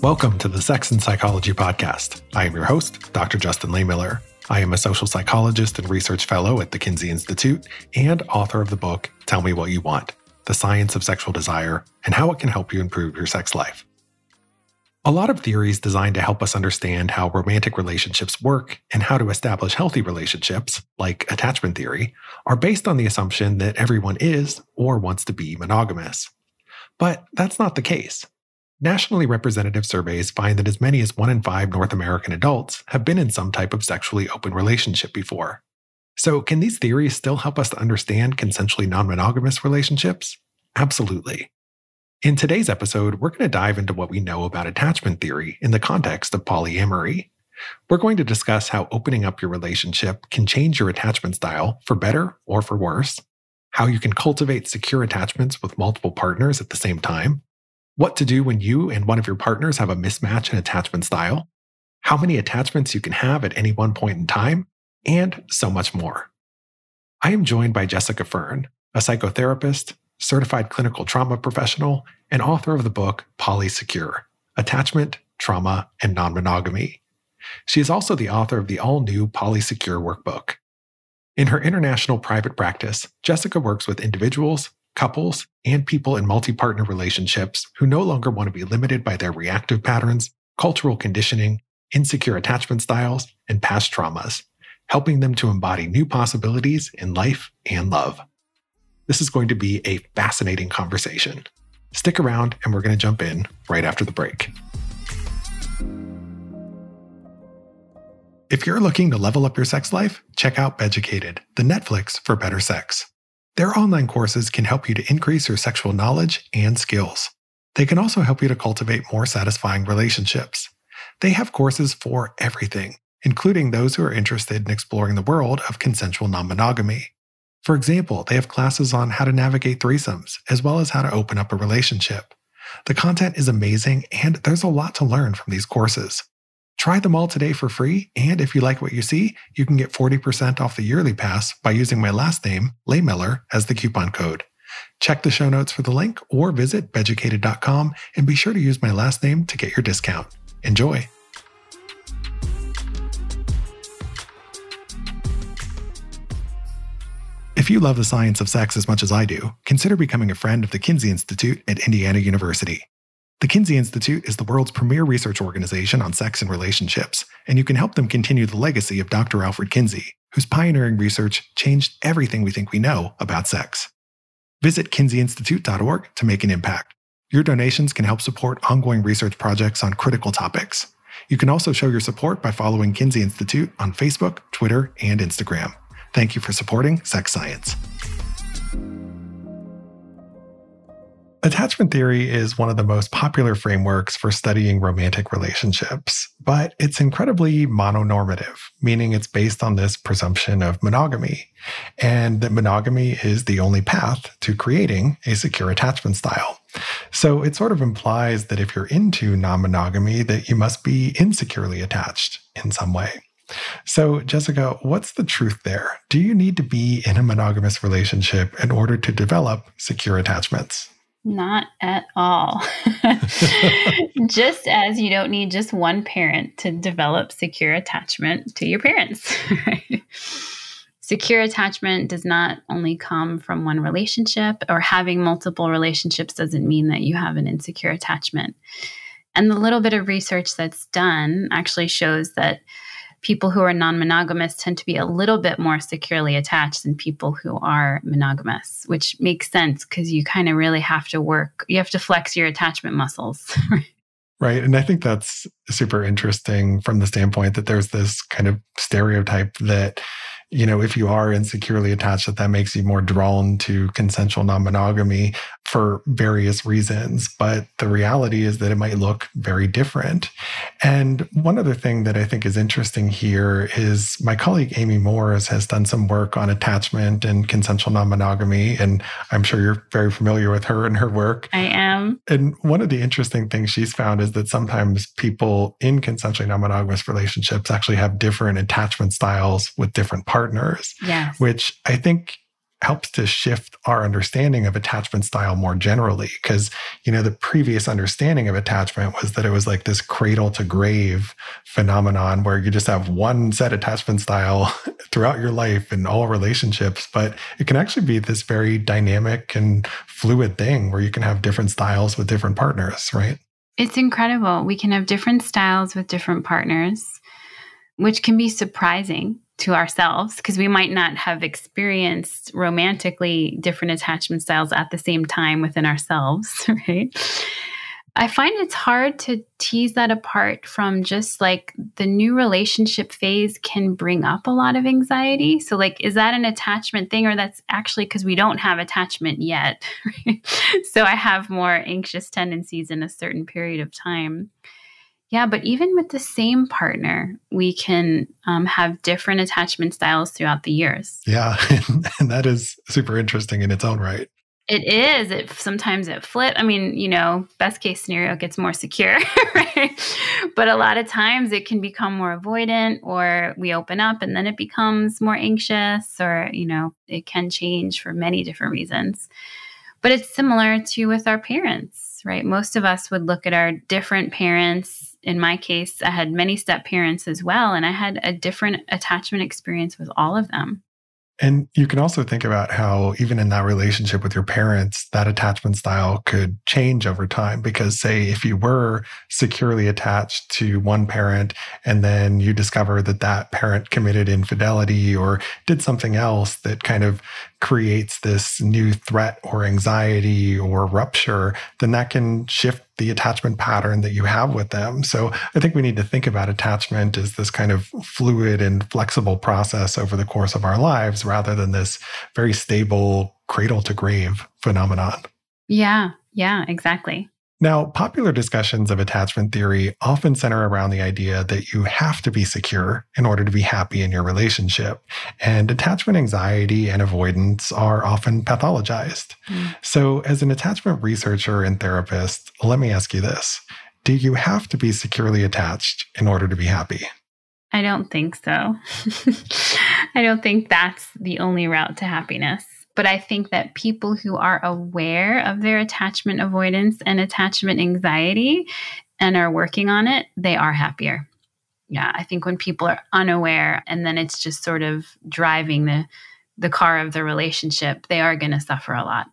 Welcome to the Sex and Psychology Podcast. I am your host, Dr. Justin Lehmiller. I am a social psychologist and research fellow at the Kinsey Institute and author of the book, Tell Me What You Want The Science of Sexual Desire and How It Can Help You Improve Your Sex Life. A lot of theories designed to help us understand how romantic relationships work and how to establish healthy relationships, like attachment theory, are based on the assumption that everyone is or wants to be monogamous. But that's not the case. Nationally representative surveys find that as many as one in five North American adults have been in some type of sexually open relationship before. So, can these theories still help us to understand consensually non monogamous relationships? Absolutely. In today's episode, we're going to dive into what we know about attachment theory in the context of polyamory. We're going to discuss how opening up your relationship can change your attachment style for better or for worse, how you can cultivate secure attachments with multiple partners at the same time, what to do when you and one of your partners have a mismatch in attachment style, how many attachments you can have at any one point in time, and so much more. I am joined by Jessica Fern, a psychotherapist, certified clinical trauma professional, and author of the book Polysecure Attachment, Trauma, and Non Monogamy. She is also the author of the all new Polysecure workbook. In her international private practice, Jessica works with individuals, couples, and people in multi partner relationships who no longer want to be limited by their reactive patterns, cultural conditioning, insecure attachment styles, and past traumas, helping them to embody new possibilities in life and love. This is going to be a fascinating conversation. Stick around, and we're going to jump in right after the break. If you're looking to level up your sex life, check out Beducated, the Netflix for better sex. Their online courses can help you to increase your sexual knowledge and skills. They can also help you to cultivate more satisfying relationships. They have courses for everything, including those who are interested in exploring the world of consensual non monogamy. For example, they have classes on how to navigate threesomes, as well as how to open up a relationship. The content is amazing, and there's a lot to learn from these courses. Try them all today for free, and if you like what you see, you can get 40% off the yearly pass by using my last name, Lehmiller, as the coupon code. Check the show notes for the link or visit beducated.com and be sure to use my last name to get your discount. Enjoy! If you love the science of sex as much as I do, consider becoming a friend of the Kinsey Institute at Indiana University. The Kinsey Institute is the world's premier research organization on sex and relationships, and you can help them continue the legacy of Dr. Alfred Kinsey, whose pioneering research changed everything we think we know about sex. Visit kinseyinstitute.org to make an impact. Your donations can help support ongoing research projects on critical topics. You can also show your support by following Kinsey Institute on Facebook, Twitter, and Instagram. Thank you for supporting Sex Science. Attachment theory is one of the most popular frameworks for studying romantic relationships, but it's incredibly mononormative, meaning it's based on this presumption of monogamy, and that monogamy is the only path to creating a secure attachment style. So it sort of implies that if you're into non monogamy, that you must be insecurely attached in some way. So, Jessica, what's the truth there? Do you need to be in a monogamous relationship in order to develop secure attachments? Not at all. just as you don't need just one parent to develop secure attachment to your parents. Secure attachment does not only come from one relationship, or having multiple relationships doesn't mean that you have an insecure attachment. And the little bit of research that's done actually shows that people who are non monogamous tend to be a little bit more securely attached than people who are monogamous, which makes sense because you kind of really have to work, you have to flex your attachment muscles. Right. And I think that's super interesting from the standpoint that there's this kind of stereotype that you know, if you are insecurely attached, that that makes you more drawn to consensual non-monogamy for various reasons. But the reality is that it might look very different. And one other thing that I think is interesting here is my colleague Amy Moors has done some work on attachment and consensual non-monogamy. And I'm sure you're very familiar with her and her work. I am. And one of the interesting things she's found is that sometimes people in consensually non-monogamous relationships actually have different attachment styles with different partners partners, yes. which I think helps to shift our understanding of attachment style more generally. Because, you know, the previous understanding of attachment was that it was like this cradle to grave phenomenon where you just have one set attachment style throughout your life and all relationships. But it can actually be this very dynamic and fluid thing where you can have different styles with different partners, right? It's incredible. We can have different styles with different partners, which can be surprising to ourselves because we might not have experienced romantically different attachment styles at the same time within ourselves, right? I find it's hard to tease that apart from just like the new relationship phase can bring up a lot of anxiety. So, like, is that an attachment thing, or that's actually because we don't have attachment yet? So, I have more anxious tendencies in a certain period of time. Yeah, but even with the same partner, we can um, have different attachment styles throughout the years. Yeah, and that is super interesting in its own right. It is. It sometimes it flip. I mean, you know, best case scenario gets more secure, right? But a lot of times it can become more avoidant, or we open up and then it becomes more anxious, or you know, it can change for many different reasons. But it's similar to with our parents, right? Most of us would look at our different parents in my case, I had many step parents as well, and I had a different attachment experience with all of them. And you can also think about how, even in that relationship with your parents, that attachment style could change over time. Because, say, if you were securely attached to one parent and then you discover that that parent committed infidelity or did something else that kind of creates this new threat or anxiety or rupture, then that can shift the attachment pattern that you have with them. So I think we need to think about attachment as this kind of fluid and flexible process over the course of our lives rather than this very stable cradle to grave phenomenon. Yeah, yeah, exactly. Now, popular discussions of attachment theory often center around the idea that you have to be secure in order to be happy in your relationship. And attachment anxiety and avoidance are often pathologized. Mm. So, as an attachment researcher and therapist, let me ask you this Do you have to be securely attached in order to be happy? I don't think so. I don't think that's the only route to happiness. But I think that people who are aware of their attachment avoidance and attachment anxiety and are working on it, they are happier. Yeah, I think when people are unaware and then it's just sort of driving the the car of the relationship, they are going to suffer a lot.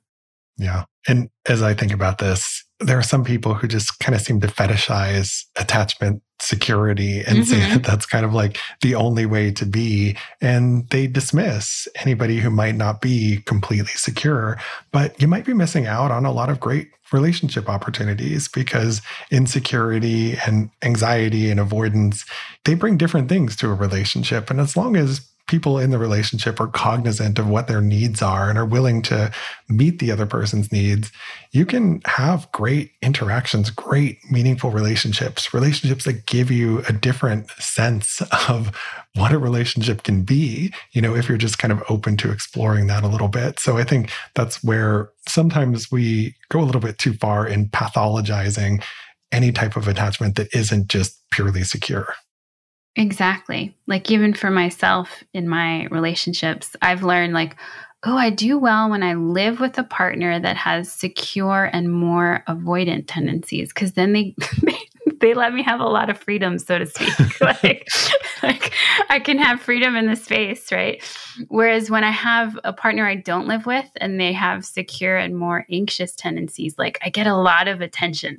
Yeah. And as I think about this, there are some people who just kind of seem to fetishize attachment security and mm-hmm. say that that's kind of like the only way to be. And they dismiss anybody who might not be completely secure. But you might be missing out on a lot of great relationship opportunities because insecurity and anxiety and avoidance, they bring different things to a relationship. And as long as people in the relationship are cognizant of what their needs are and are willing to meet the other person's needs, you can have great interactions, great meaningful relationships, relationships that give you a different sense of what a relationship can be, you know, if you're just kind of open to exploring that a little bit. So I think that's where sometimes we go a little bit too far in pathologizing any type of attachment that isn't just purely secure. Exactly. Like even for myself in my relationships, I've learned like, oh, I do well when I live with a partner that has secure and more avoidant tendencies because then they, they let me have a lot of freedom, so to speak. like, like I can have freedom in the space, right? Whereas when I have a partner I don't live with and they have secure and more anxious tendencies, like I get a lot of attention,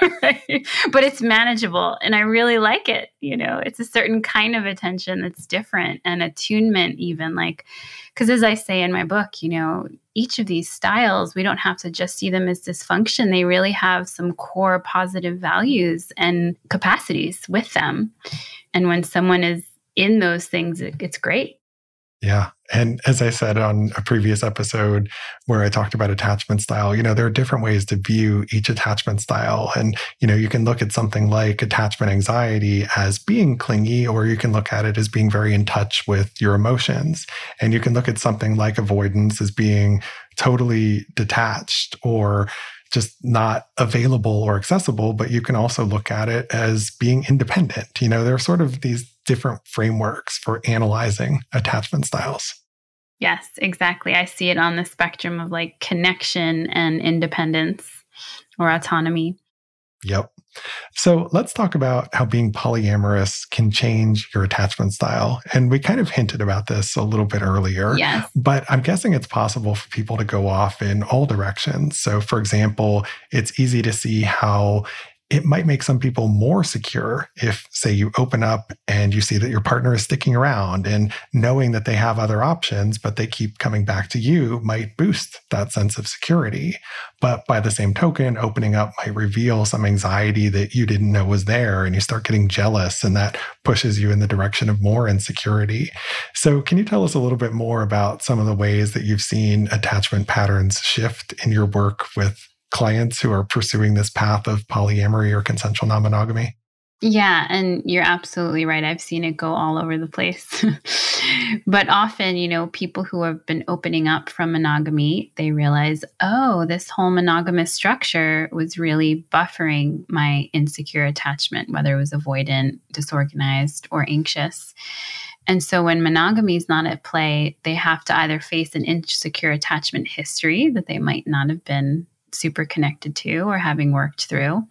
but it's manageable and I really like it. You know, it's a certain kind of attention that's different and attunement, even like, because as I say in my book, you know, each of these styles, we don't have to just see them as dysfunction. They really have some core positive values and capacities with them. And when someone is in those things, it, it's great. Yeah. And as I said on a previous episode where I talked about attachment style, you know, there are different ways to view each attachment style. And, you know, you can look at something like attachment anxiety as being clingy, or you can look at it as being very in touch with your emotions. And you can look at something like avoidance as being totally detached or just not available or accessible, but you can also look at it as being independent. You know, there are sort of these different frameworks for analyzing attachment styles. Yes, exactly. I see it on the spectrum of like connection and independence or autonomy. Yep. So let's talk about how being polyamorous can change your attachment style. And we kind of hinted about this a little bit earlier. Yes. But I'm guessing it's possible for people to go off in all directions. So, for example, it's easy to see how it might make some people more secure if, say, you open up and you see that your partner is sticking around and knowing that they have other options, but they keep coming back to you might boost that sense of security. But by the same token, opening up might reveal some anxiety that you didn't know was there and you start getting jealous and that pushes you in the direction of more insecurity. So, can you tell us a little bit more about some of the ways that you've seen attachment patterns shift in your work with clients who are pursuing this path of polyamory or consensual non monogamy? Yeah, and you're absolutely right. I've seen it go all over the place. but often, you know, people who have been opening up from monogamy, they realize, oh, this whole monogamous structure was really buffering my insecure attachment, whether it was avoidant, disorganized, or anxious. And so when monogamy is not at play, they have to either face an insecure attachment history that they might not have been super connected to or having worked through.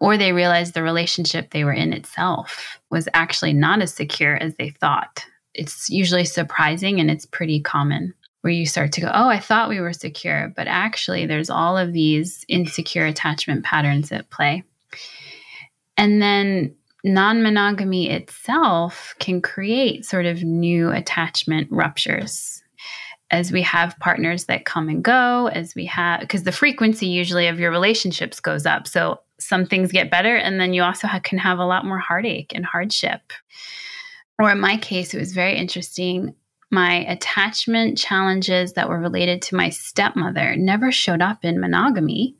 Or they realized the relationship they were in itself was actually not as secure as they thought. It's usually surprising and it's pretty common where you start to go, Oh, I thought we were secure, but actually there's all of these insecure attachment patterns at play. And then non monogamy itself can create sort of new attachment ruptures as we have partners that come and go, as we have, because the frequency usually of your relationships goes up. So some things get better, and then you also can have a lot more heartache and hardship. Or in my case, it was very interesting. My attachment challenges that were related to my stepmother never showed up in monogamy.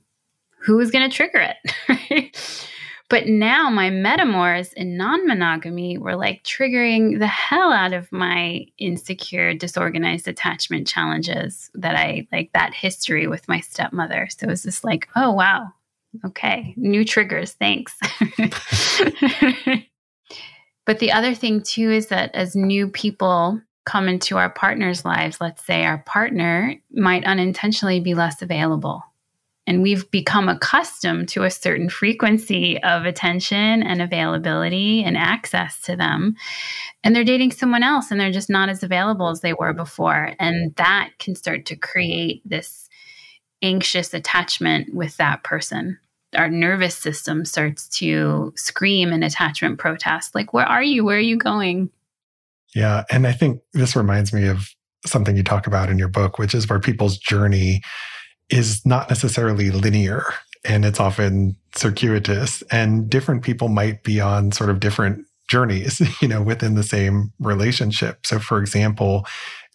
Who was going to trigger it? But now my metamors in non monogamy were like triggering the hell out of my insecure, disorganized attachment challenges that I like that history with my stepmother. So it was just like, oh, wow. Okay. New triggers. Thanks. but the other thing too is that as new people come into our partner's lives, let's say our partner might unintentionally be less available and we've become accustomed to a certain frequency of attention and availability and access to them. And they're dating someone else and they're just not as available as they were before. And that can start to create this anxious attachment with that person. Our nervous system starts to scream in attachment protest like, Where are you? Where are you going? Yeah. And I think this reminds me of something you talk about in your book, which is where people's journey is not necessarily linear and it's often circuitous and different people might be on sort of different journeys you know within the same relationship. So for example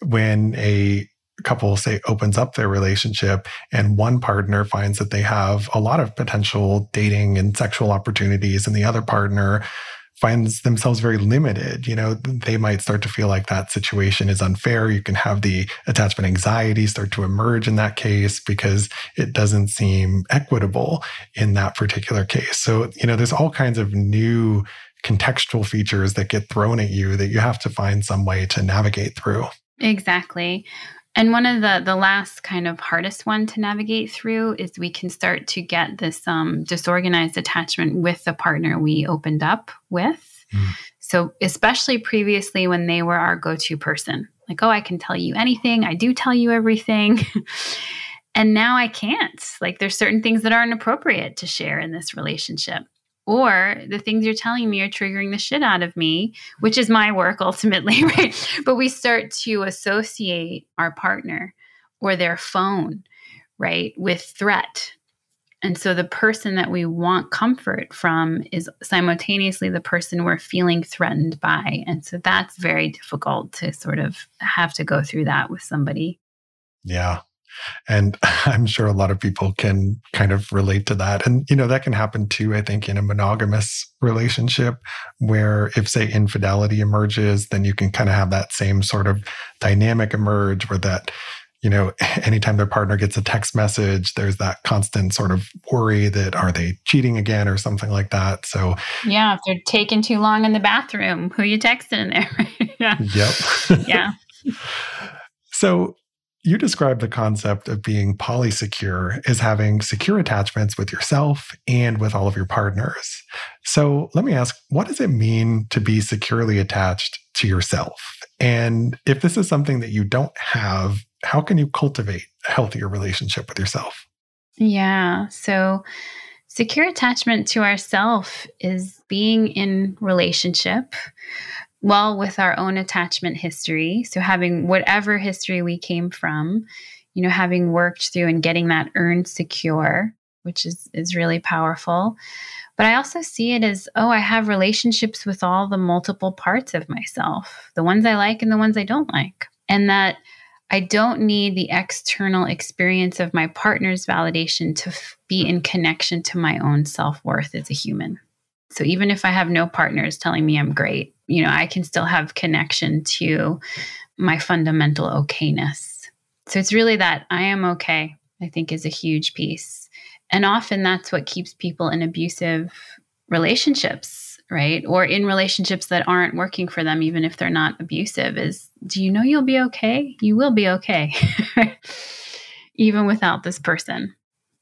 when a couple say opens up their relationship and one partner finds that they have a lot of potential dating and sexual opportunities and the other partner finds themselves very limited, you know, they might start to feel like that situation is unfair. You can have the attachment anxiety start to emerge in that case because it doesn't seem equitable in that particular case. So, you know, there's all kinds of new contextual features that get thrown at you that you have to find some way to navigate through. Exactly. And one of the the last kind of hardest one to navigate through is we can start to get this um, disorganized attachment with the partner we opened up with. Mm. So especially previously when they were our go-to person, like, oh, I can tell you anything. I do tell you everything. and now I can't. Like there's certain things that aren't appropriate to share in this relationship or the things you're telling me are triggering the shit out of me, which is my work ultimately, right? But we start to associate our partner or their phone, right, with threat. And so the person that we want comfort from is simultaneously the person we're feeling threatened by. And so that's very difficult to sort of have to go through that with somebody. Yeah. And I'm sure a lot of people can kind of relate to that. And, you know, that can happen too, I think, in a monogamous relationship where if, say, infidelity emerges, then you can kind of have that same sort of dynamic emerge where that, you know, anytime their partner gets a text message, there's that constant sort of worry that are they cheating again or something like that. So, yeah, if they're taking too long in the bathroom, who you texting in there? yeah. Yep. yeah. So, you describe the concept of being polysecure as having secure attachments with yourself and with all of your partners. So let me ask, what does it mean to be securely attached to yourself? And if this is something that you don't have, how can you cultivate a healthier relationship with yourself? Yeah. So secure attachment to ourself is being in relationship well with our own attachment history. So, having whatever history we came from, you know, having worked through and getting that earned secure, which is, is really powerful. But I also see it as, oh, I have relationships with all the multiple parts of myself, the ones I like and the ones I don't like. And that I don't need the external experience of my partner's validation to f- be in connection to my own self worth as a human. So even if I have no partners telling me I'm great, you know, I can still have connection to my fundamental okayness. So it's really that I am okay, I think is a huge piece. And often that's what keeps people in abusive relationships, right? Or in relationships that aren't working for them, even if they're not abusive, is do you know you'll be okay? You will be okay, even without this person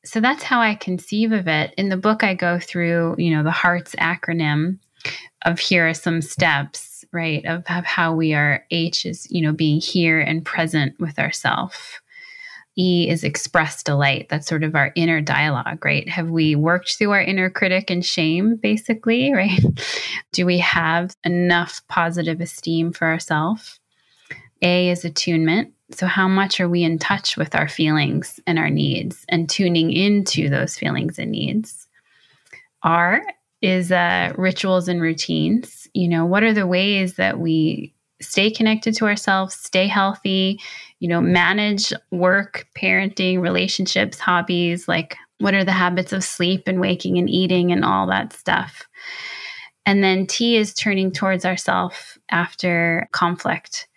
so that's how I conceive of it. In the book, I go through, you know, the HEARTS acronym of here are some steps, right, of, of how we are. H is, you know, being here and present with ourself. E is express delight. That's sort of our inner dialogue, right? Have we worked through our inner critic and shame, basically, right? Do we have enough positive esteem for ourselves? A is attunement. So, how much are we in touch with our feelings and our needs and tuning into those feelings and needs? R is uh, rituals and routines. You know, what are the ways that we stay connected to ourselves, stay healthy, you know, manage work, parenting, relationships, hobbies? Like, what are the habits of sleep and waking and eating and all that stuff? And then T is turning towards ourself after conflict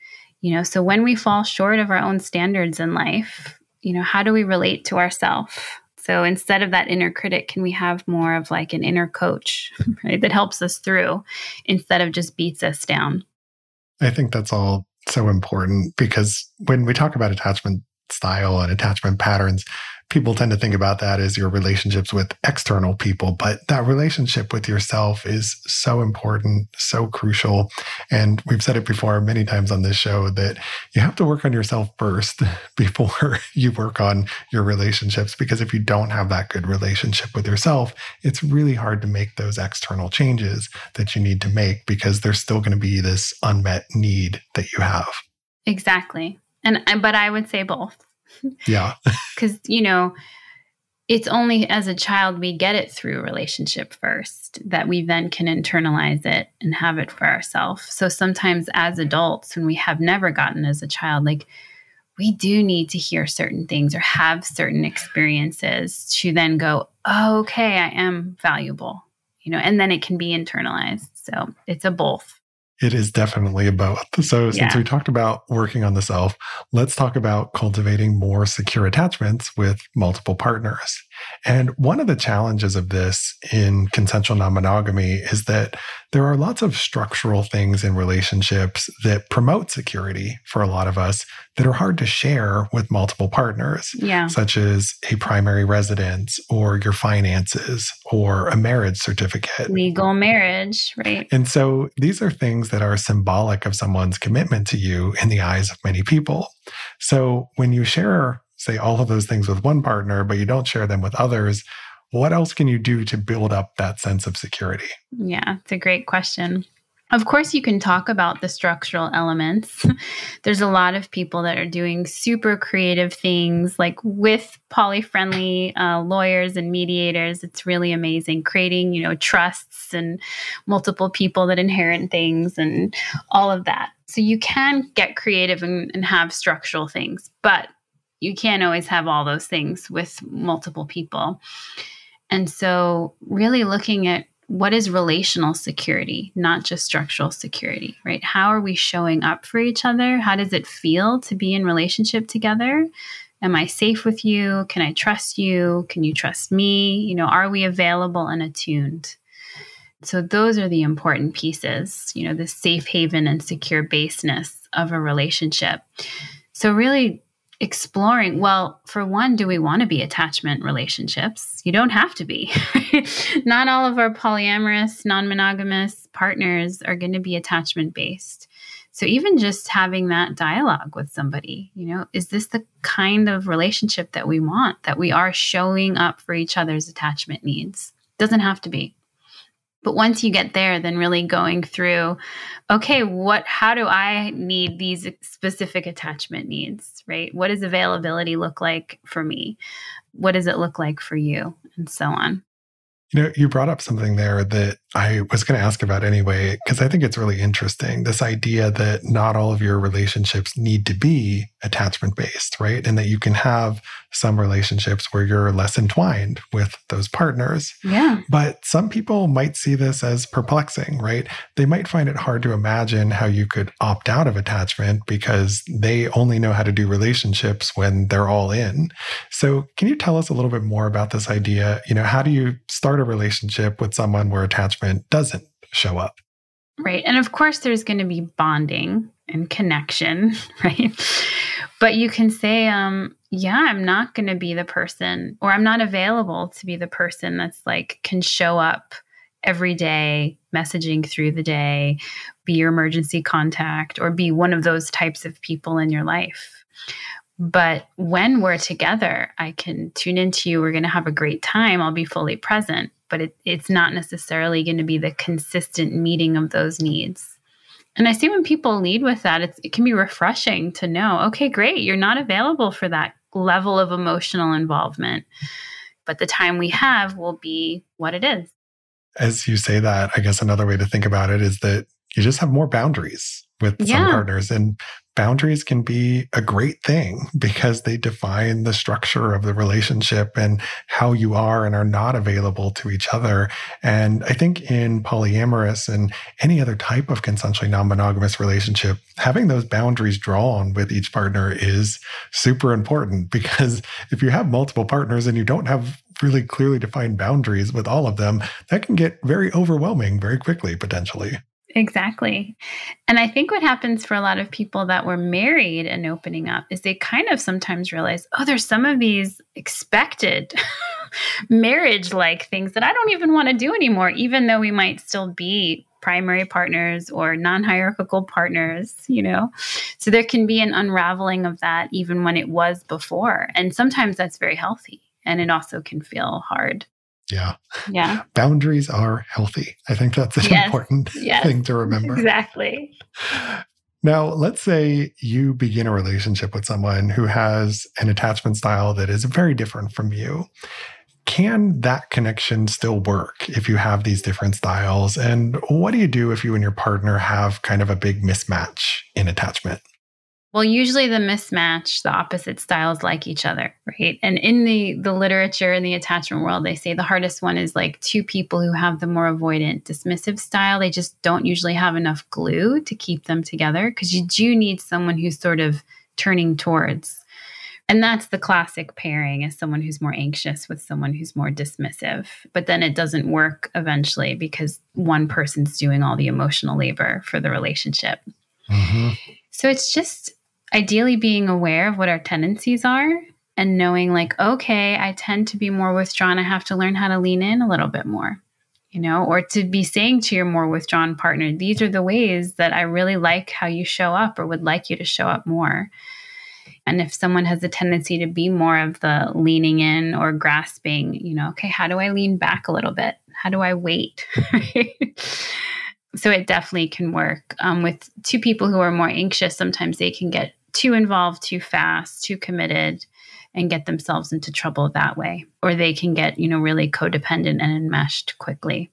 you know, so when we fall short of our own standards in life, you know, how do we relate to ourselves? So instead of that inner critic, can we have more of like an inner coach, right, that helps us through instead of just beats us down? I think that's all so important because when we talk about attachment style and attachment patterns, people tend to think about that as your relationships with external people, but that relationship with yourself is so important, so crucial. And we've said it before many times on this show that you have to work on yourself first before you work on your relationships. Because if you don't have that good relationship with yourself, it's really hard to make those external changes that you need to make because there's still going to be this unmet need that you have. Exactly. And but I would say both yeah. Because, you know, it's only as a child we get it through relationship first that we then can internalize it and have it for ourselves. So sometimes as adults, when we have never gotten as a child, like we do need to hear certain things or have certain experiences to then go, oh, okay, I am valuable, you know, and then it can be internalized. So it's a both. It is definitely a both. So, since yeah. we talked about working on the self, let's talk about cultivating more secure attachments with multiple partners. And one of the challenges of this in consensual non monogamy is that there are lots of structural things in relationships that promote security for a lot of us that are hard to share with multiple partners, yeah. such as a primary residence or your finances or a marriage certificate. Legal marriage, right? And so these are things that are symbolic of someone's commitment to you in the eyes of many people. So when you share say all of those things with one partner, but you don't share them with others, what else can you do to build up that sense of security? Yeah, it's a great question. Of course, you can talk about the structural elements. There's a lot of people that are doing super creative things, like with poly friendly uh, lawyers and mediators. It's really amazing, creating, you know, trusts and multiple people that inherit things and all of that. So you can get creative and, and have structural things, but you can't always have all those things with multiple people. And so, really looking at what is relational security, not just structural security, right? How are we showing up for each other? How does it feel to be in relationship together? Am I safe with you? Can I trust you? Can you trust me? You know, are we available and attuned? So, those are the important pieces, you know, the safe haven and secure baseness of a relationship. So, really exploring well, for one, do we want to be attachment relationships? You don't have to be. Not all of our polyamorous, non monogamous partners are going to be attachment based. So even just having that dialogue with somebody, you know, is this the kind of relationship that we want, that we are showing up for each other's attachment needs? Doesn't have to be. But once you get there, then really going through, okay, what, how do I need these specific attachment needs, right? What does availability look like for me? What does it look like for you? And so on. You know, you brought up something there that I was going to ask about anyway, because I think it's really interesting. This idea that not all of your relationships need to be attachment based, right? And that you can have some relationships where you're less entwined with those partners. Yeah. But some people might see this as perplexing, right? They might find it hard to imagine how you could opt out of attachment because they only know how to do relationships when they're all in. So, can you tell us a little bit more about this idea? You know, how do you start a relationship with someone where attachment doesn't show up? Right. And of course, there's going to be bonding and connection, right? But you can say, um, yeah, I'm not going to be the person, or I'm not available to be the person that's like can show up every day, messaging through the day, be your emergency contact, or be one of those types of people in your life. But when we're together, I can tune into you. We're going to have a great time. I'll be fully present, but it, it's not necessarily going to be the consistent meeting of those needs. And I see when people lead with that, it can be refreshing to know, okay, great, you're not available for that level of emotional involvement. But the time we have will be what it is. As you say that, I guess another way to think about it is that you just have more boundaries with yeah. some partners. And boundaries can be a great thing because they define the structure of the relationship and how you are and are not available to each other. And I think in polyamorous and any other type of consensually non monogamous relationship, having those boundaries drawn with each partner is super important because if you have multiple partners and you don't have really clearly defined boundaries with all of them, that can get very overwhelming very quickly, potentially. Exactly. And I think what happens for a lot of people that were married and opening up is they kind of sometimes realize, oh, there's some of these expected marriage like things that I don't even want to do anymore, even though we might still be primary partners or non hierarchical partners, you know? So there can be an unraveling of that even when it was before. And sometimes that's very healthy and it also can feel hard. Yeah. Yeah. Boundaries are healthy. I think that's an yes. important yes. thing to remember. Exactly. Now, let's say you begin a relationship with someone who has an attachment style that is very different from you. Can that connection still work if you have these different styles? And what do you do if you and your partner have kind of a big mismatch in attachment? Well, usually the mismatch, the opposite styles like each other, right? And in the the literature in the attachment world, they say the hardest one is like two people who have the more avoidant, dismissive style. They just don't usually have enough glue to keep them together because you do need someone who's sort of turning towards. And that's the classic pairing is someone who's more anxious with someone who's more dismissive. But then it doesn't work eventually because one person's doing all the emotional labor for the relationship. Mm-hmm. So it's just ideally being aware of what our tendencies are and knowing like okay i tend to be more withdrawn. I have to learn how to lean in a little bit more you know or to be saying to your more withdrawn partner these are the ways that i really like how you show up or would like you to show up more. And if someone has a tendency to be more of the leaning in or grasping you know okay how do i lean back a little bit? How do i wait? So it definitely can work. Um, with two people who are more anxious sometimes they can get too involved too fast, too committed, and get themselves into trouble that way. Or they can get, you know, really codependent and enmeshed quickly.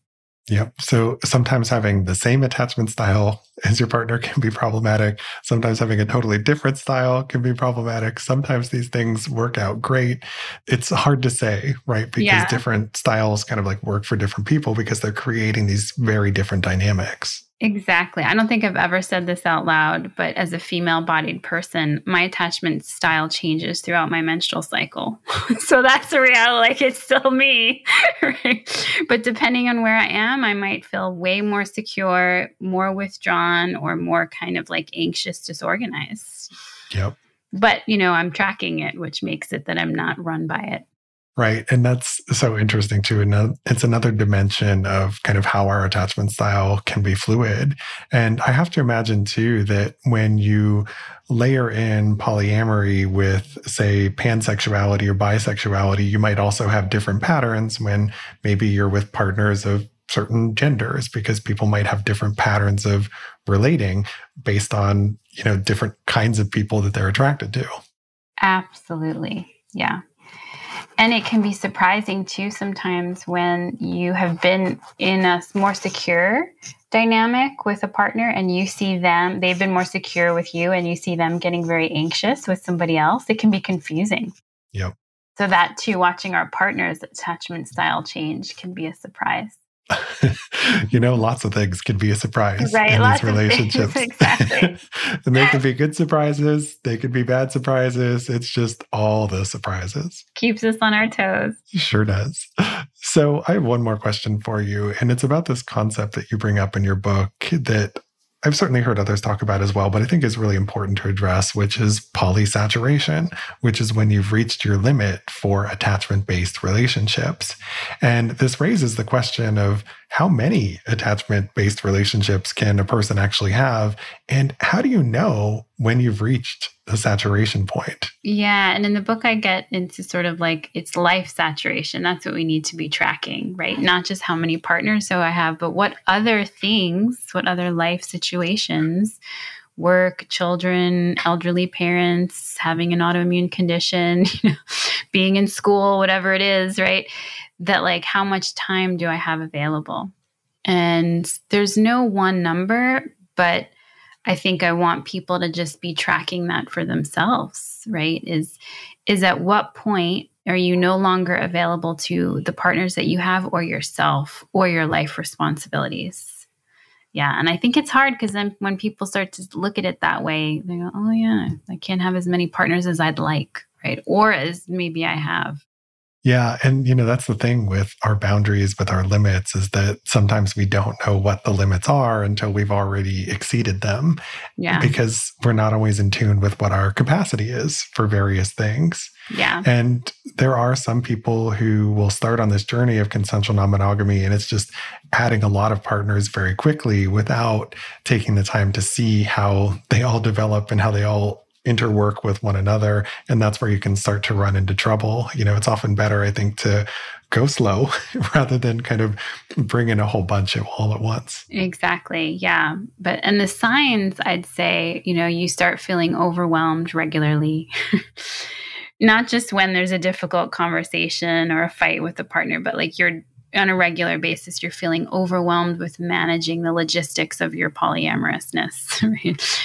Yep. So sometimes having the same attachment style as your partner can be problematic. Sometimes having a totally different style can be problematic. Sometimes these things work out great. It's hard to say, right? Because yeah. different styles kind of like work for different people because they're creating these very different dynamics. Exactly. I don't think I've ever said this out loud, but as a female bodied person, my attachment style changes throughout my menstrual cycle. so that's the reality. Like it's still me. right? But depending on where I am, I might feel way more secure, more withdrawn, or more kind of like anxious, disorganized. Yep. But, you know, I'm tracking it, which makes it that I'm not run by it. Right. And that's so interesting too. And uh, it's another dimension of kind of how our attachment style can be fluid. And I have to imagine too that when you layer in polyamory with, say, pansexuality or bisexuality, you might also have different patterns when maybe you're with partners of certain genders because people might have different patterns of relating based on, you know, different kinds of people that they're attracted to. Absolutely. Yeah. And it can be surprising too sometimes when you have been in a more secure dynamic with a partner and you see them, they've been more secure with you and you see them getting very anxious with somebody else. It can be confusing. Yep. So, that too, watching our partner's attachment style change can be a surprise. you know, lots of things can be a surprise right, in these relationships. exactly. and they can be good surprises, they could be bad surprises. It's just all the surprises. Keeps us on our toes. Sure does. So, I have one more question for you, and it's about this concept that you bring up in your book that I've certainly heard others talk about as well, but I think is really important to address, which is polysaturation, which is when you've reached your limit for attachment based relationships. And this raises the question of how many attachment based relationships can a person actually have? And how do you know when you've reached the saturation point? Yeah. And in the book, I get into sort of like it's life saturation. That's what we need to be tracking, right? Not just how many partners so I have, but what other things, what other life situations work, children, elderly parents, having an autoimmune condition, being in school, whatever it is, right? that like how much time do I have available? And there's no one number, but I think I want people to just be tracking that for themselves, right? Is is at what point are you no longer available to the partners that you have or yourself or your life responsibilities? Yeah, and I think it's hard because then when people start to look at it that way, they go, "Oh yeah, I can't have as many partners as I'd like, right? Or as maybe I have." Yeah. And, you know, that's the thing with our boundaries, with our limits, is that sometimes we don't know what the limits are until we've already exceeded them. Yeah. Because we're not always in tune with what our capacity is for various things. Yeah. And there are some people who will start on this journey of consensual non monogamy, and it's just adding a lot of partners very quickly without taking the time to see how they all develop and how they all interwork with one another. And that's where you can start to run into trouble. You know, it's often better, I think, to go slow rather than kind of bring in a whole bunch of all at once. Exactly. Yeah. But, and the signs, I'd say, you know, you start feeling overwhelmed regularly. Not just when there's a difficult conversation or a fight with a partner, but like you're on a regular basis, you're feeling overwhelmed with managing the logistics of your polyamorousness. Right?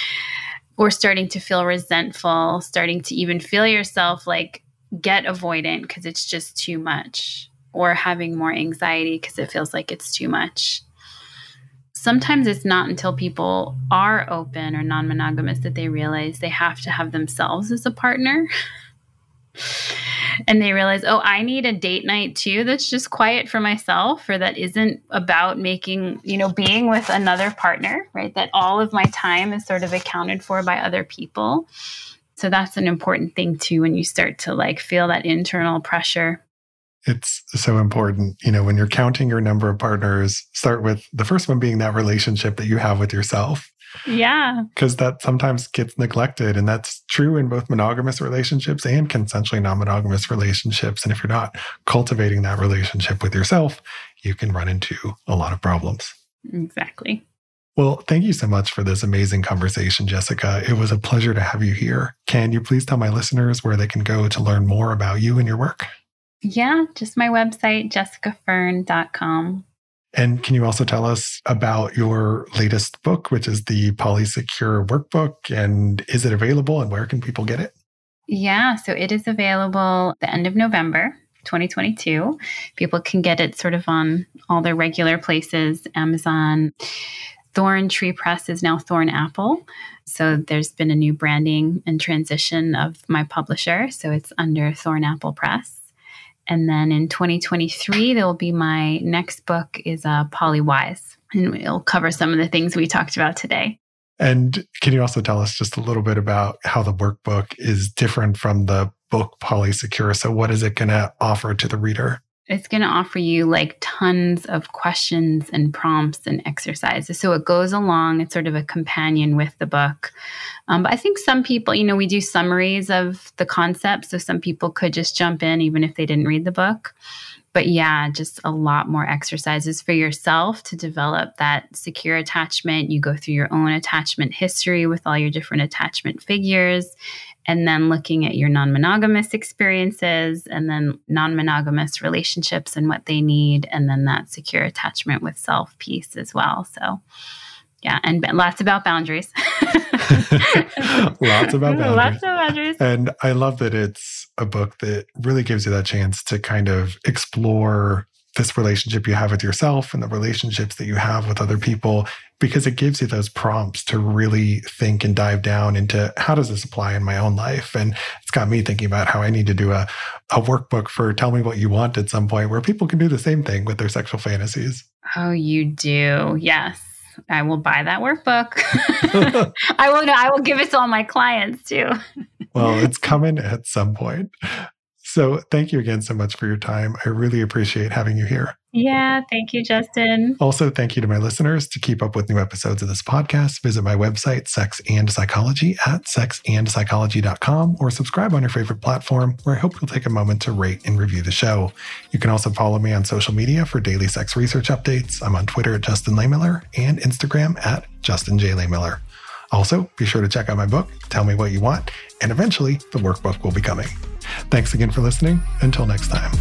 Or starting to feel resentful, starting to even feel yourself like get avoidant because it's just too much, or having more anxiety because it feels like it's too much. Sometimes it's not until people are open or non monogamous that they realize they have to have themselves as a partner. And they realize, oh, I need a date night too that's just quiet for myself or that isn't about making, you know, being with another partner, right? That all of my time is sort of accounted for by other people. So that's an important thing too when you start to like feel that internal pressure. It's so important. You know, when you're counting your number of partners, start with the first one being that relationship that you have with yourself yeah. Because that sometimes gets neglected. And that's true in both monogamous relationships and consensually non monogamous relationships. And if you're not cultivating that relationship with yourself, you can run into a lot of problems. Exactly. Well, thank you so much for this amazing conversation, Jessica. It was a pleasure to have you here. Can you please tell my listeners where they can go to learn more about you and your work? Yeah, just my website, jessicafern.com. And can you also tell us about your latest book, which is the Polysecure Workbook? And is it available and where can people get it? Yeah, so it is available the end of November. 2022. People can get it sort of on all their regular places Amazon. Thorn Tree Press is now Thorn Apple. So there's been a new branding and transition of my publisher. So it's under Thorn Apple Press. And then in 2023, there will be my next book is uh, Polywise, and it'll cover some of the things we talked about today. And can you also tell us just a little bit about how the workbook is different from the book Polysecure? So, what is it going to offer to the reader? It's going to offer you like tons of questions and prompts and exercises. So it goes along, it's sort of a companion with the book. Um, but I think some people, you know, we do summaries of the concepts. So some people could just jump in even if they didn't read the book but yeah, just a lot more exercises for yourself to develop that secure attachment. You go through your own attachment history with all your different attachment figures, and then looking at your non monogamous experiences, and then non monogamous relationships and what they need, and then that secure attachment with self piece as well. So, yeah, and lots about boundaries. lots about boundaries. Lots of boundaries. And I love that it's a book that really gives you that chance to kind of explore this relationship you have with yourself and the relationships that you have with other people because it gives you those prompts to really think and dive down into how does this apply in my own life and it's got me thinking about how i need to do a, a workbook for tell me what you want at some point where people can do the same thing with their sexual fantasies oh you do yes I will buy that workbook. I will. I will give it to all my clients too. well, it's coming at some point. So thank you again so much for your time. I really appreciate having you here. Yeah, thank you, Justin. Also, thank you to my listeners. To keep up with new episodes of this podcast, visit my website, Sex and Psychology, at sexandpsychology.com, or subscribe on your favorite platform, where I hope you'll take a moment to rate and review the show. You can also follow me on social media for daily sex research updates. I'm on Twitter at Justin Lehmiller and Instagram at Justin J. Lehmiller. Also, be sure to check out my book, Tell Me What You Want, and eventually the workbook will be coming. Thanks again for listening. Until next time.